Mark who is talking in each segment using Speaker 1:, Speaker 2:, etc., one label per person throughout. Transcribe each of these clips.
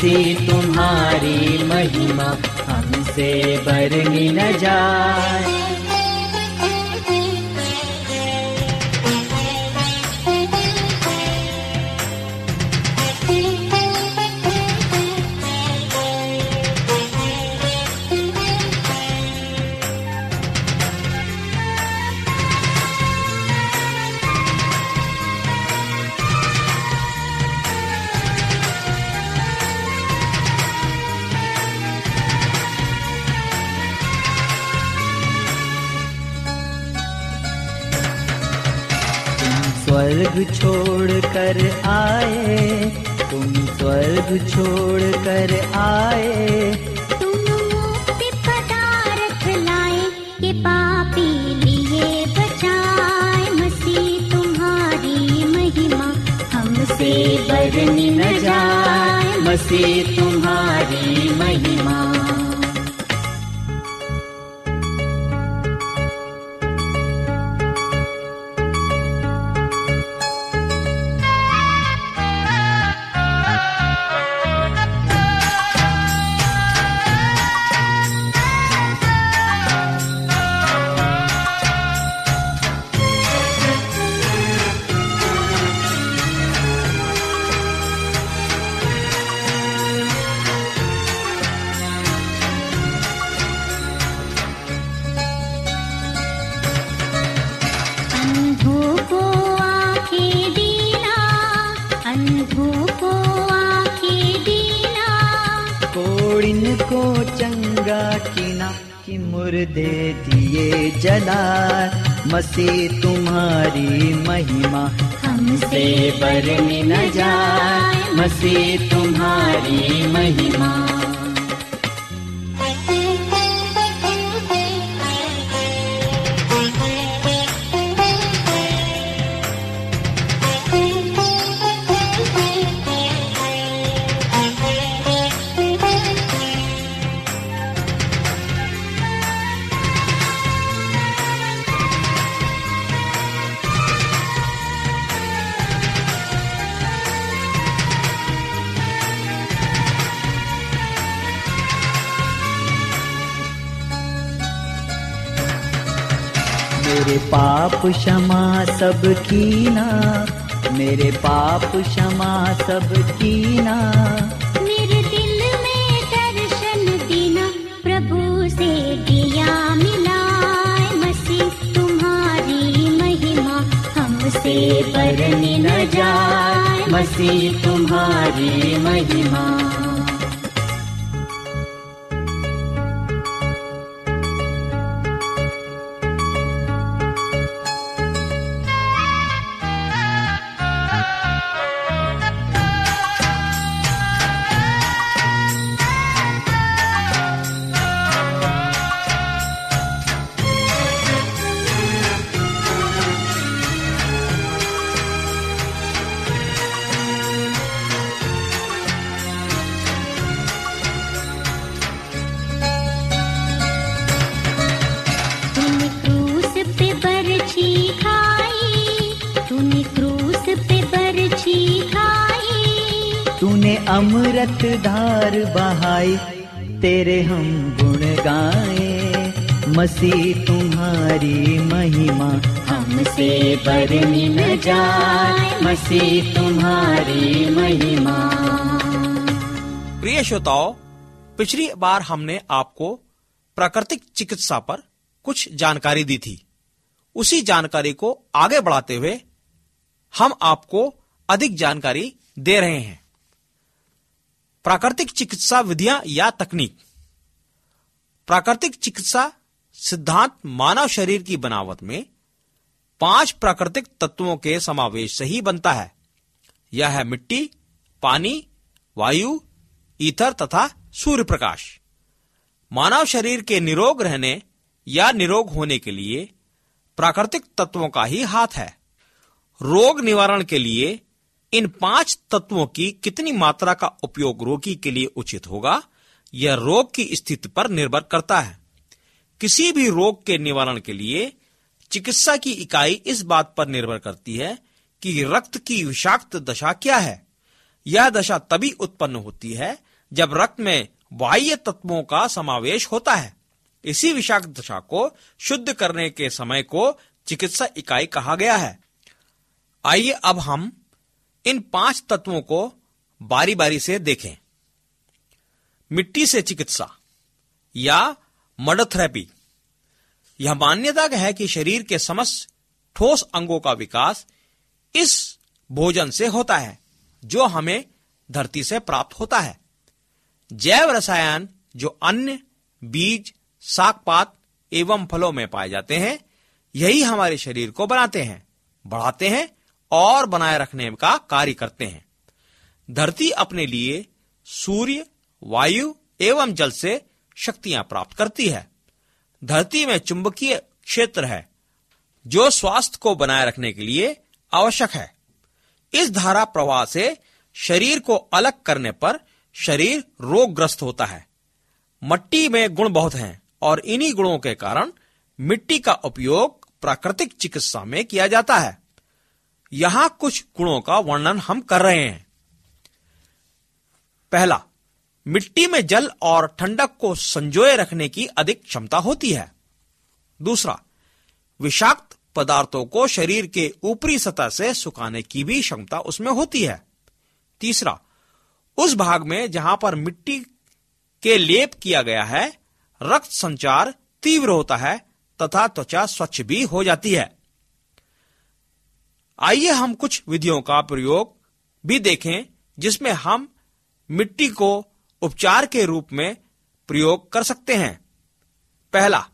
Speaker 1: मसीह तुम्हारी महिमा हमसे बरनी न जाए। कर आए तुम स्वर्ग छोड़ कर आए।
Speaker 2: तुम मुक्ति पदार्थ लाए ये पापी लिए बचाए। मसीह तुम्हारी महिमा हमसे
Speaker 1: बरनी न जाए। मसीह तुम्हारी महिमा मसीह तुम्हारी महिमा। हमसे बरनी न जाए मसीह तुम्हारी महिमा। क्षमा सब कीना मेरे पाप क्षमा सब कीना
Speaker 2: मेरे दिल में दर्शन दीना प्रभु से दिया मिलाए मसीह, तुम्हारी महिमा हमसे
Speaker 1: बरनी न जाए। मसीह, तुम्हारी महिमा। अमृत धार बहाई, तेरे हम गुण गाए। मसीह तुम्हारी महिमा
Speaker 2: हमसे बरनी न जाए। मसीह तुम्हारी महिमा।
Speaker 3: प्रिय श्रोताओं, पिछली बार हमने आपको प्राकृतिक चिकित्सा पर कुछ जानकारी दी थी। उसी जानकारी को आगे बढ़ाते हुए हम आपको अधिक जानकारी दे रहे हैं। प्राकृतिक चिकित्सा विधियाँ या तकनीक। प्राकृतिक चिकित्सा सिद्धांत मानव शरीर की बनावट में पाँच प्राकृतिक तत्वों के समावेश से ही बनता है। यह है मिट्टी, पानी, वायु, ईथर तथा सूर्य प्रकाश मानव शरीर के निरोग रहने या निरोग होने के लिए प्राकृतिक तत्वों का ही हाथ है। रोग निवारण के लिए इन पाँच तत्वों की कितनी मात्रा का उपयोग रोगी के लिए उचित होगा? यह रोग की स्थिति पर निर्भर करता है। किसी भी रोग के निवारण के लिए चिकित्सा की इकाई इस बात पर निर्भर करती है कि रक्त की विषाक्त दशा क्या है। यह दशा तभी उत्पन्न होती है जब रक्त में बाह्य तत्वों का समावेश होता है। इसी विषाक्त दशा को शुद्ध करने के समय को चिकित्सा इकाई कहा गया है। आइए अब हम इन पाँच तत्वों को बारी बारी से देखें। मिट्टी से चिकित्सा या मडोथेरेपी। यह मान्यता है कि शरीर के समस्त ठोस अंगों का विकास इस भोजन से होता है, जो हमें धरती से प्राप्त होता है। जैव रसायन, जो अन्य बीज साग पात एवं फलों में पाए जाते हैं, यही हमारे शरीर को बनाते हैं, बढ़ाते हैं और बनाए रखने का कार्य करते हैं। धरती अपने लिए सूर्य, वायु एवं जल से शक्तियाँ प्राप्त करती है। धरती में चुंबकीय क्षेत्र है, जो स्वास्थ्य को बनाए रखने के लिए आवश्यक है। इस धारा प्रवाह से शरीर को अलग करने पर शरीर रोगग्रस्त होता है। मट्टी में गुण बहुत हैं और इन्हीं गुणों के कारण मिट्टी का उपयोग प्राकृतिक चिकित्सा में किया जाता है। यहाँ कुछ गुणों का वर्णन हम कर रहे हैं। पहला, मिट्टी में जल और ठंडक को संजोए रखने की अधिक क्षमता होती है। दूसरा, विषाक्त पदार्थों को शरीर के ऊपरी सतह से सुखाने की भी क्षमता उसमें होती है। तीसरा, उस भाग में जहाँ पर मिट्टी के लेप किया गया है, रक्त संचार तीव्र होता है तथा त्वचा स्वच्छ भी हो जाती है। आइए हम कुछ विधियों का प्रयोग भी देखें, जिसमें हम मिट्टी को उपचार के रूप में प्रयोग कर सकते हैं। पहला,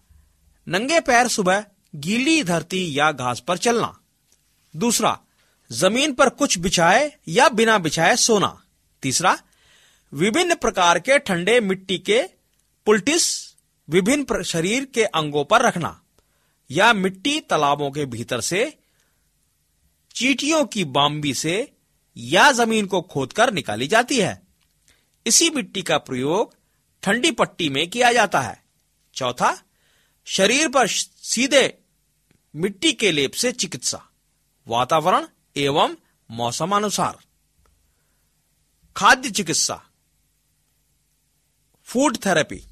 Speaker 3: नंगे पैर सुबह गीली धरती या घास पर चलना। दूसरा, ज़मीन पर कुछ बिछाए या बिना बिछाए सोना। तीसरा, विभिन्न प्रकार के ठंडे मिट्टी के पुलटिस विभिन्न शरीर के अंगों पर रखना या मिट्टी तालाबों के भीतर से चीटियों की बाम्बी से या ज़मीन को खोदकर निकाली जाती है। इसी मिट्टी का प्रयोग ठंडी पट्टी में किया जाता है। चौथा, शरीर पर सीधे मिट्टी के लेप से चिकित्सा, वातावरण एवं मौसमानुसार। खाद्य चिकित्सा फ़ूड थेरेपी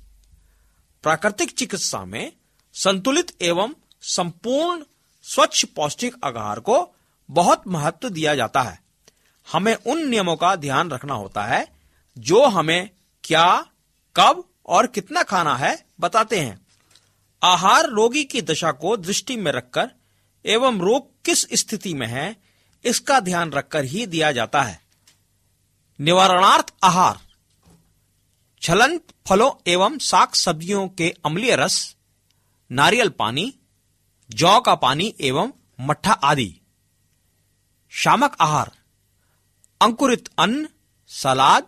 Speaker 3: प्राकृतिक चिकित्सा में संतुलित एवं संपूर्ण स्वच्छ पौष्टिक आहार को बहुत महत्व दिया जाता है। हमें उन नियमों का ध्यान रखना होता है, जो हमें क्या, कब और कितना खाना है बताते हैं। आहार रोगी की दशा को दृष्टि में रखकर एवं रोग किस स्थिति में है, इसका ध्यान रखकर ही दिया जाता है। निवारणार्थ आहार, छलन फलों एवं साग सब्जियों के अम्लीय रस, नारियल पानी, जौ का पानी एवं मट्ठा आदि। शामक आहार, अंकुरित अन्न, सलाद,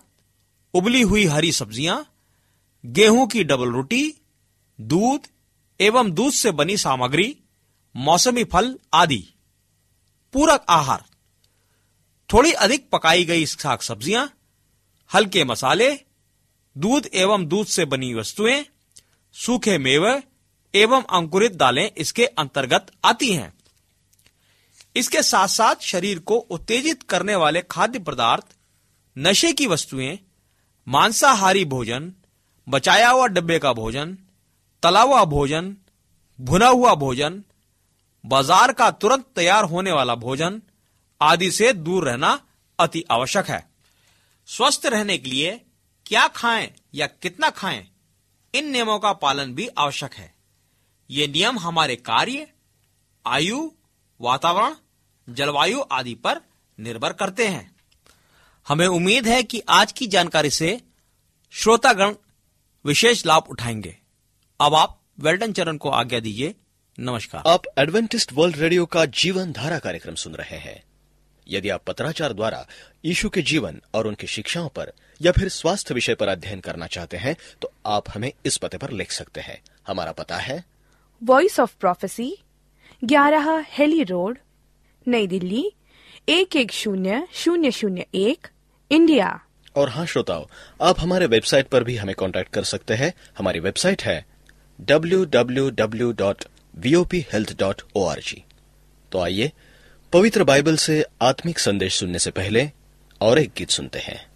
Speaker 3: उबली हुई हरी सब्ज़ियाँ, गेहूँ की डबल रोटी, दूध एवं दूध से बनी सामग्री, मौसमी फल आदि। पूरक आहार, थोड़ी अधिक पकाई गई साग सब्ज़ियाँ, हल्के मसाले, दूध एवं दूध से बनी वस्तुएँ, सूखे मेवे एवं अंकुरित दालें इसके अंतर्गत आती हैं। इसके साथ साथ शरीर को उत्तेजित करने वाले खाद्य पदार्थ, नशे की वस्तुएँ, मांसाहारी भोजन, बचाया हुआ डब्बे का भोजन, तला हुआ भोजन, भुना हुआ भोजन, बाज़ार का तुरंत तैयार होने वाला भोजन आदि से दूर रहना अति आवश्यक है। स्वस्थ रहने के लिए क्या खाएँ या कितना खाएँ, इन नियमों का पालन भी आवश्यक है। ये नियम हमारे कार्य, आयु, वातावरण जलवायु आदि पर निर्भर करते हैं। हमें उम्मीद है कि आज की जानकारी से श्रोतागण विशेष लाभ उठाएँगे। अब आप वेल्टन चरण को आज्ञा दीजिए। नमस्कार।
Speaker 4: आप एडवेंटिस्ट वर्ल्ड रेडियो का जीवन धारा कार्यक्रम सुन रहे हैं। यदि आप पत्राचार द्वारा यीशु के जीवन और उनकी शिक्षाओं पर या फिर स्वास्थ्य विषय पर अध्ययन करना चाहते हैं तो आप हमें इस पते पर लिख सकते हैं। हमारा पता है
Speaker 5: वॉइस ऑफ़ प्रोफेसी ग्यारह हेली रोड नई दिल्ली, एक एक शून्य शून्य शून्य एक, इंडिया।
Speaker 4: और हाँ श्रोताओ, आप हमारे वेबसाइट पर भी हमें कांटेक्ट कर सकते हैं। हमारी वेबसाइट है www.vophealth.org तो आइए, पवित्र बाइबल से आत्मिक संदेश सुनने से पहले और एक गीत सुनते हैं।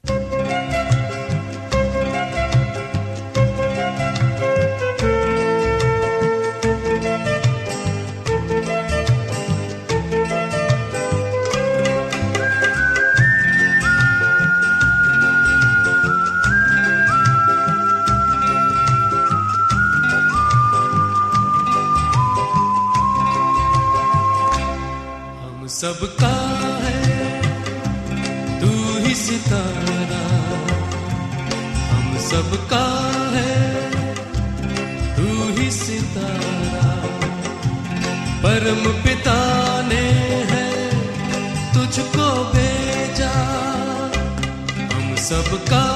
Speaker 6: सबका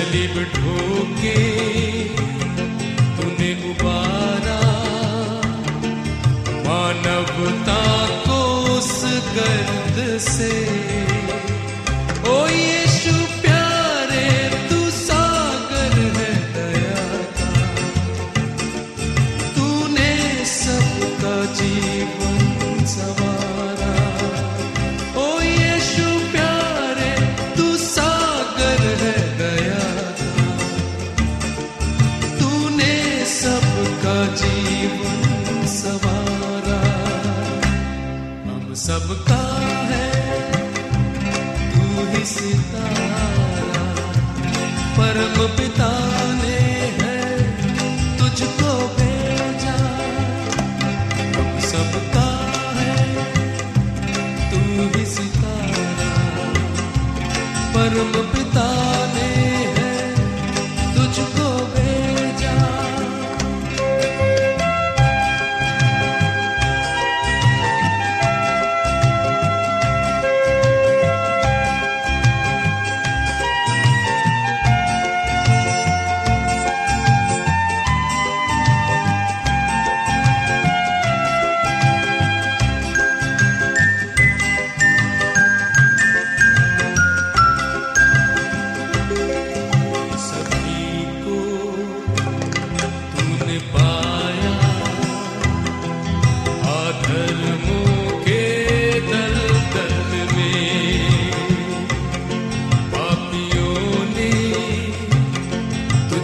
Speaker 6: सलीब ढोके तूने उबारा। मानवता को उस गर्द से परम पिता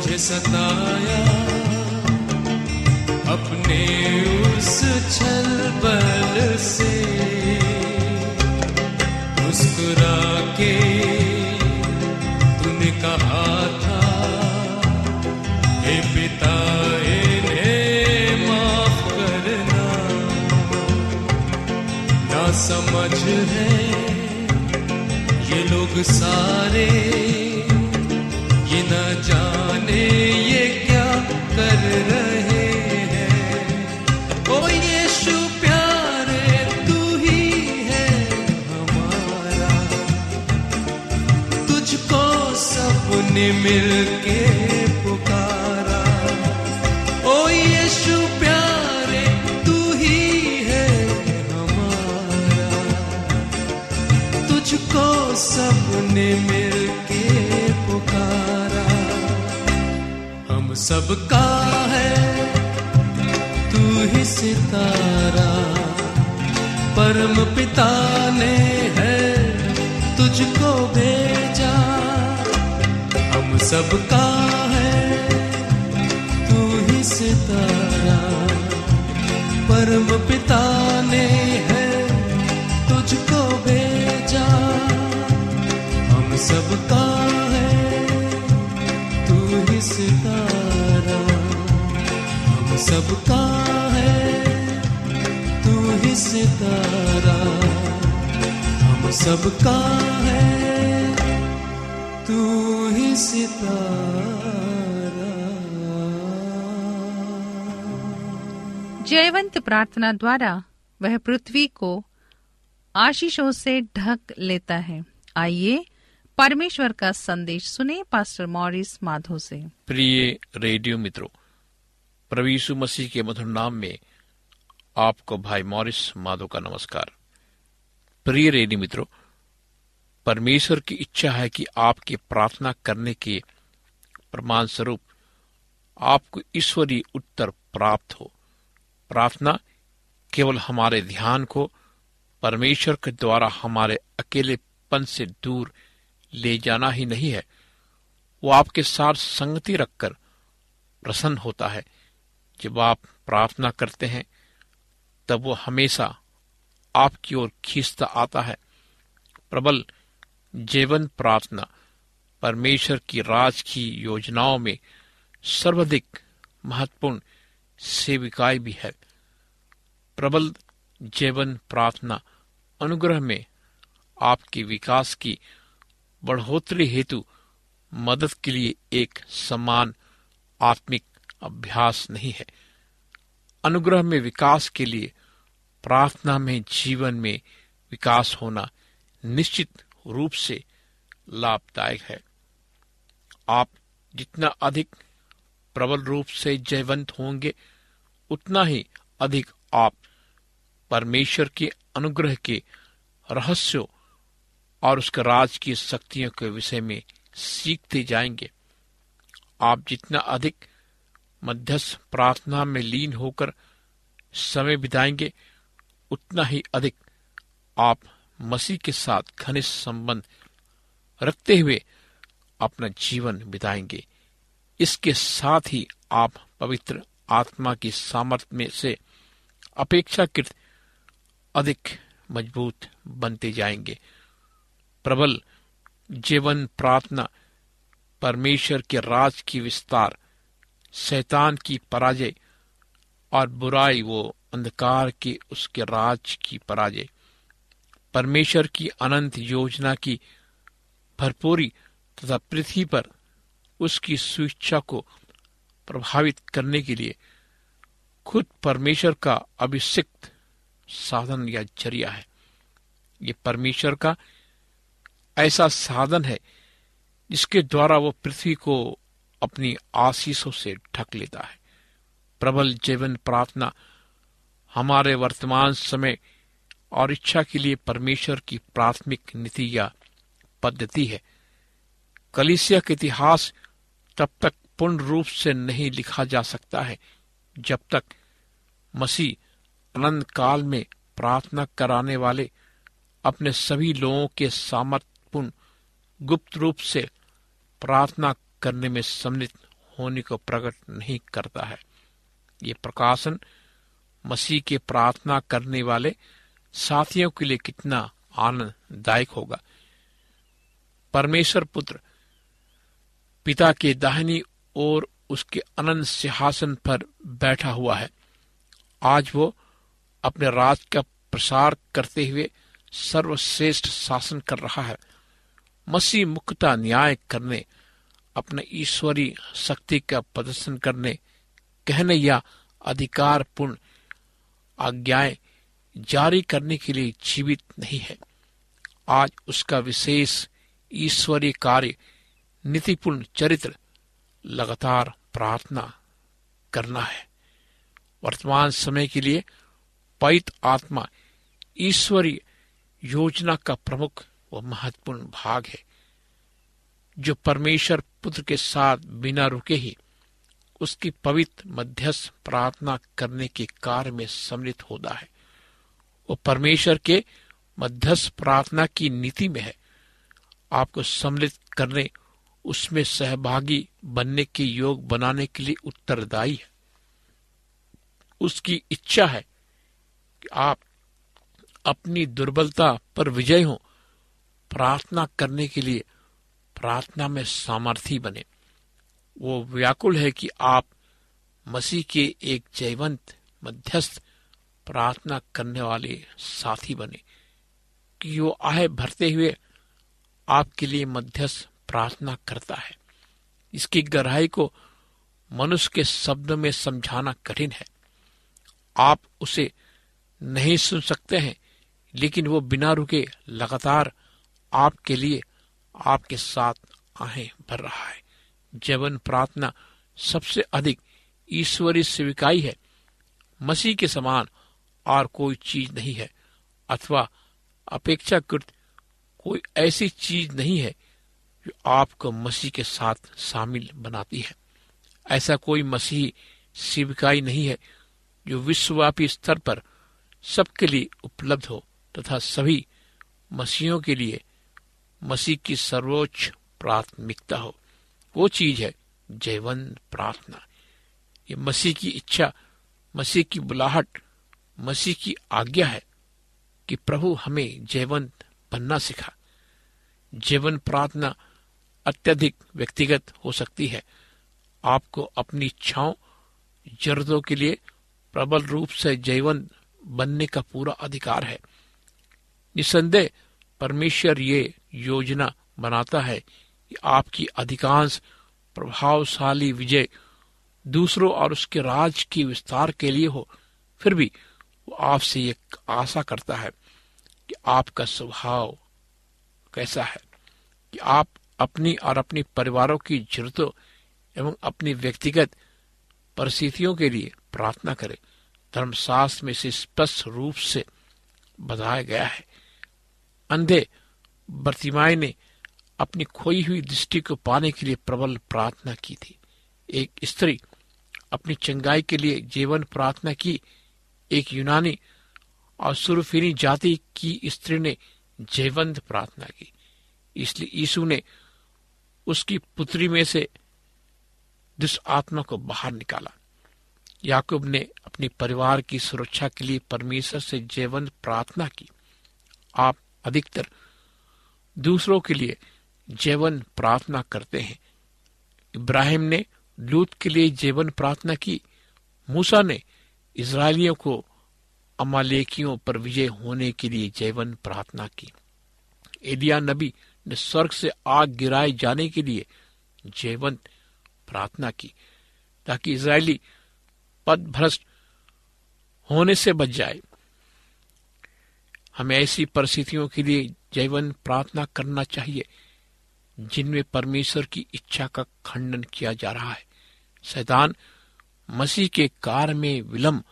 Speaker 6: मुझे सताया। अपने उस छल बल से मुस्कुरा के तूने कहा था, हे पिता माफ़ करना। ना समझ है ये लोग सारे सबने मिलके पुकारा। ओ यीशु प्यारे, तू ही है हमारा। तुझको पुकारा। हम सबका है, तू ही सितारा। परम पिता ने हम सबका है। तू ही सितारा। परम पिता ने है तुझको भेजा। हम सबका है। तू ही सितारा। हम सबका है। तू ही सितारा। हम सबका है।
Speaker 7: जयवंत प्रार्थना द्वारा वह पृथ्वी को आशीषों से ढक लेता है। आइए परमेश्वर का संदेश सुने पास्टर मॉरिस माधो से।
Speaker 8: प्रिय रेडियो मित्रों यीशु मसीह के मधुर नाम में आपको भाई मॉरिस माधो का नमस्कार। प्रिय रेडियो मित्रों परमेश्वर की इच्छा है कि आपके प्रार्थना करने के प्रमाण स्वरूप आपको ईश्वरीय उत्तर प्राप्त हो। प्रार्थना केवल हमारे ध्यान को, परमेश्वर के द्वारा हमारे अकेलेपन से दूर ले जाना ही नहीं है। वो आपके साथ संगति रखकर प्रसन्न होता है। जब आप प्रार्थना करते हैं, तब वो हमेशा आपकी ओर खींचता आता है। प्रबल जीवन प्रार्थना, परमेश्वर की राज की योजनाओं में सर्वाधिक महत्वपूर्ण सेविकाएँ भी है। प्रबल जीवन प्रार्थना अनुग्रह में आपके विकास की बढ़ोतरी हेतु मदद के लिए एक समान आत्मिक अभ्यास नहीं है। अनुग्रह में विकास के लिए प्रार्थना में जीवन में विकास होना निश्चित रूप से लाभदायक है। आप जितना अधिक प्रबल रूप से जयवंत होंगे, उतना ही अधिक आप परमेश्वर के अनुग्रह के रहस्यों और उसके राज की शक्तियों के विषय में सीखते जाएँगे। आप जितना अधिक मध्यस्थ प्रार्थना में लीन होकर समय बिताएँगे, उतना ही अधिक आप मसीह के साथ घनिष्ठ संबंध रखते हुए अपना जीवन बिताएँगे। इसके साथ ही आप पवित्र आत्मा की सामर्थ्य में से अपेक्षाकृत अधिक मज़बूत बनते जाएँगे। प्रबल जीवन प्रार्थना, परमेश्वर के राज की विस्तार, शैतान की पराजय और बुराई, वो अंधकार के उसके राज की पराजय। परमेश्वर की अनंत योजना की भरपूरी तथा पृथ्वी पर उसकी स्वेच्छा को प्रभावित करने के लिए खुद परमेश्वर का अभिषिक्त साधन या ज़रिया है। ये परमेश्वर का ऐसा साधन है जिसके द्वारा वो पृथ्वी को अपनी आशीषों से ढक लेता है। प्रबल जीवन प्रार्थना हमारे वर्तमान समय और इच्छा के लिए परमेश्वर की प्राथमिक नीति या पद्धति है। कलिसिया का इतिहास तब तक पूर्ण रूप से नहीं लिखा जा सकता है, जब तक मसीह अनंत काल में प्रार्थना कराने वाले अपने सभी लोगों के सामर्थ्यपूर्ण गुप्त रूप से प्रार्थना करने में सम्मिलित होने को प्रकट नहीं करता है। ये प्रकाशन मसीह के प्रार्थना करने वाले साथियों के लिए कितना आनंददायक होगा। परमेश्वर पुत्र, पिता के दाहिनी ओर उसके अनंत सिंहासन पर बैठा हुआ है। आज वो अपने राज का प्रसार करते हुए सर्वश्रेष्ठ शासन कर रहा है। मसीह मुक्ता न्याय करने, अपने ईश्वरी शक्ति का प्रदर्शन करने, कहने या अधिकार पूर्ण आज्ञाएँ जारी करने के लिए जीवित नहीं है। आज उसका विशेष ईश्वरीय कार्य नीतिपूर्ण चरित्र, लगातार प्रार्थना करना है। वर्तमान समय के लिए पवित आत्मा ईश्वरीय योजना का प्रमुख व महत्वपूर्ण भाग है, जो परमेश्वर पुत्र के साथ बिना रुके ही उसकी पवित्र मध्यस्थ प्रार्थना करने के कार्य में सम्मिलित होता है। वो परमेश्वर के मध्यस्थ प्रार्थना की नीति में है। आपको सम्मिलित करने, उसमें सहभागी बनने के योग बनाने के लिए उत्तरदायी है। उसकी इच्छा है कि आप अपनी दुर्बलता पर विजय हो। प्रार्थना करने के लिए प्रार्थना में सामर्थी बने। वो व्याकुल है कि आप मसीह के एक जयवंत मध्यस्थ प्रार्थना करने वाले साथी बने कि वो आहे भरते हुए आपके लिए मध्यस्थ प्रार्थना करता है। इसकी गहराई को मनुष्य के शब्द में समझाना कठिन है। आप उसे नहीं सुन सकते हैं, लेकिन वो बिना रुके लगातार आपके लिए आपके साथ आहें भर रहा है। जवन प्रार्थना सबसे अधिक ईश्वरीय स्वीकाई है। मसीह के समान और कोई चीज़ नहीं है, अथवा अपेक्षाकृत कोई ऐसी चीज़ नहीं है जो आपको मसीह के साथ शामिल बनाती है। ऐसा कोई मसीह स्वीकाई नहीं है जो विश्वव्यापी स्तर पर सबके लिए उपलब्ध हो तथा सभी मसीहों के लिए मसीह की सर्वोच्च प्राथमिकता हो। वो चीज़ है जयवंत प्रार्थना। ये मसीह की इच्छा, मसीह की बुलाहट मसीह की आज्ञा है कि प्रभु हमें जयवंत बनना सिखा। जीवन प्रार्थना अत्यधिक व्यक्तिगत हो सकती है। आपको अपनी इच्छाओं, जरूरतों के लिए प्रबल रूप से जैवन बनने का पूरा अधिकार है। निसंदेह परमेश्वर ये योजना बनाता है कि आपकी अधिकांश प्रभावशाली विजय दूसरों और उसके राज के विस्तार के लिए हो। फिर भी वो आपसे एक आशा करता है कि आपका स्वभाव कैसा है, कि आप अपनी और अपने परिवारों की जरूरतों एवं अपनी व्यक्तिगत परिस्थितियों के लिए प्रार्थना करें। धर्मशास्त्र में से स्पष्ट रूप से बताया गया है। अंधे बर्तिमाई ने अपनी खोई हुई दृष्टि को पाने के लिए प्रबल प्रार्थना की थी। एक स्त्री अपनी चंगाई के लिए जीवन प्रार्थना की एक यूनानी और सुरफिनी जाति की स्त्री ने जयवंत प्रार्थना की। इसलिए यीशु ने उसकी पुत्री में से दुष्ट आत्मा को बाहर निकाला। याकूब ने अपने परिवार की सुरक्षा के लिए परमेश्वर से जयवंत प्रार्थना की। आप अधिकतर दूसरों के लिए जीवन प्रार्थना करते हैं। इब्राहिम ने लूत के लिए जीवन प्रार्थना की। मूसा ने इसराइलियों को अमालेकियों पर विजय होने के लिए जीवन प्रार्थना की। एलिया नबी ने स्वर्ग से आग गिराए जाने के लिए जयवंत प्रार्थना की, ताकि इसराइली पद भ्रष्ट होने से बच जाए। हमें ऐसी परिस्थितियों के लिए जैवन प्रार्थना करना चाहिए, जिनमें परमेश्वर की इच्छा का खंडन किया जा रहा है। शैतान मसीह के कार्य में विलंब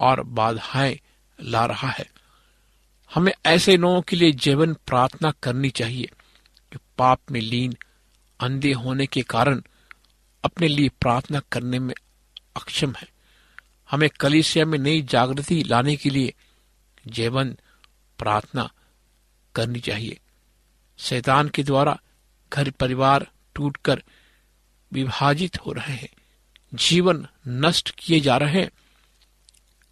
Speaker 8: और बाधाएँ ला रहा है। हमें ऐसे लोगों के लिए जीवन प्रार्थना करनी चाहिए जो पाप में लीन, अंधे होने के कारण अपने लिए प्रार्थना करने में अक्षम है। हमें कलिसिया में नई जागृति लाने के लिए जीवन प्रार्थना करनी चाहिए। शैतान के द्वारा घर परिवार टूटकर विभाजित हो रहे हैं। जीवन नष्ट किए जा रहे हैं।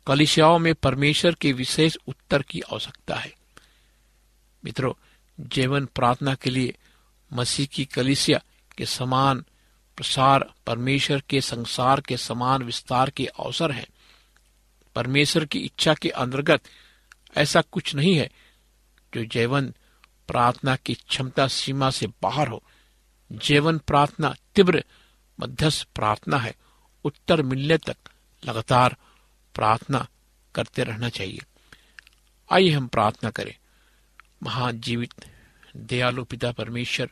Speaker 8: कलिसियाओं में परमेश्वर के विशेष उत्तर की आवश्यकता है। मित्रों, जीवन प्रार्थना के लिए मसीह की कलिसिया के समान प्रसार परमेश्वर के संसार के समान विस्तार के अवसर है। परमेश्वर की इच्छा के अंतर्गत ऐसा कुछ नहीं है जो जीवन प्रार्थना की क्षमता सीमा से बाहर हो। जीवन प्रार्थना तीव्र मध्यस्थ प्रार्थना है उत्तर मिलने तक लगातार प्रार्थना करते रहना चाहिए। आइए हम प्रार्थना करें। महाजीवित, दयालु पिता परमेश्वर,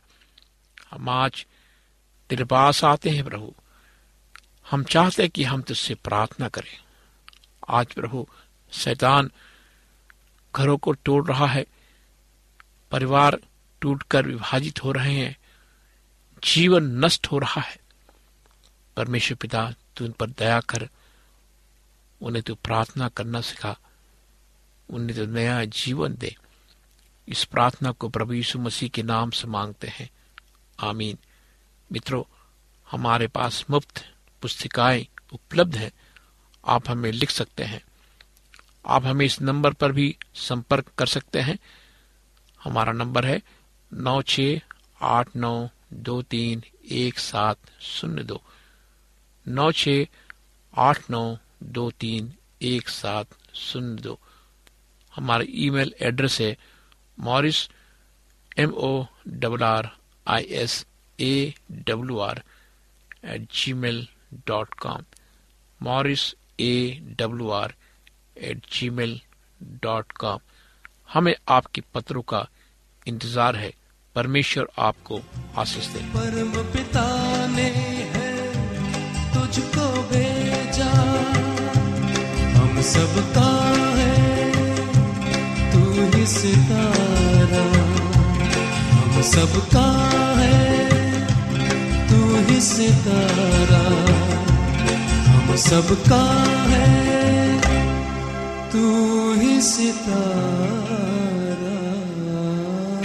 Speaker 8: हम आज तेरे पास आते हैं प्रभु। हम चाहते हैं कि हम तुझसे प्रार्थना करें। आज प्रभु, शैतान घरों को तोड़ रहा है। परिवार टूटकर विभाजित हो रहे हैं। जीवन नष्ट हो रहा है। परमेश्वर पिता, तू उन पर दया कर। उन्हें तू प्रार्थना करना सिखा। उन्हें तो नया जीवन दे। इस प्रार्थना को प्रभु यीशु मसीह के नाम से मांगते हैं। आमीन। मित्रों, हमारे पास मुफ़्त पुस्तिकाएँ उपलब्ध हैं। आप हमें लिख सकते हैं। आप हमें इस नंबर पर भी संपर्क कर सकते हैं। हमारा नंबर है नौ छ आठ नौ दो तीन एक सात शून्य दो। नौ छ आठ नौ दो तीन एक सात शून्य दो। हमारा ईमेल एड्रेस है Morris M O double R I S A W R at Gmail dot com Morris A W R at Gmail dot com हमें आपके पत्रों का इंतज़ार है। परमेश्वर आपको आशीष दे।
Speaker 6: परम पिता ने तुझको भेजा। हम सबका है तू ही सितारा। हम सबका है तू ही सितारा। हम सबका है तू ही सितारा।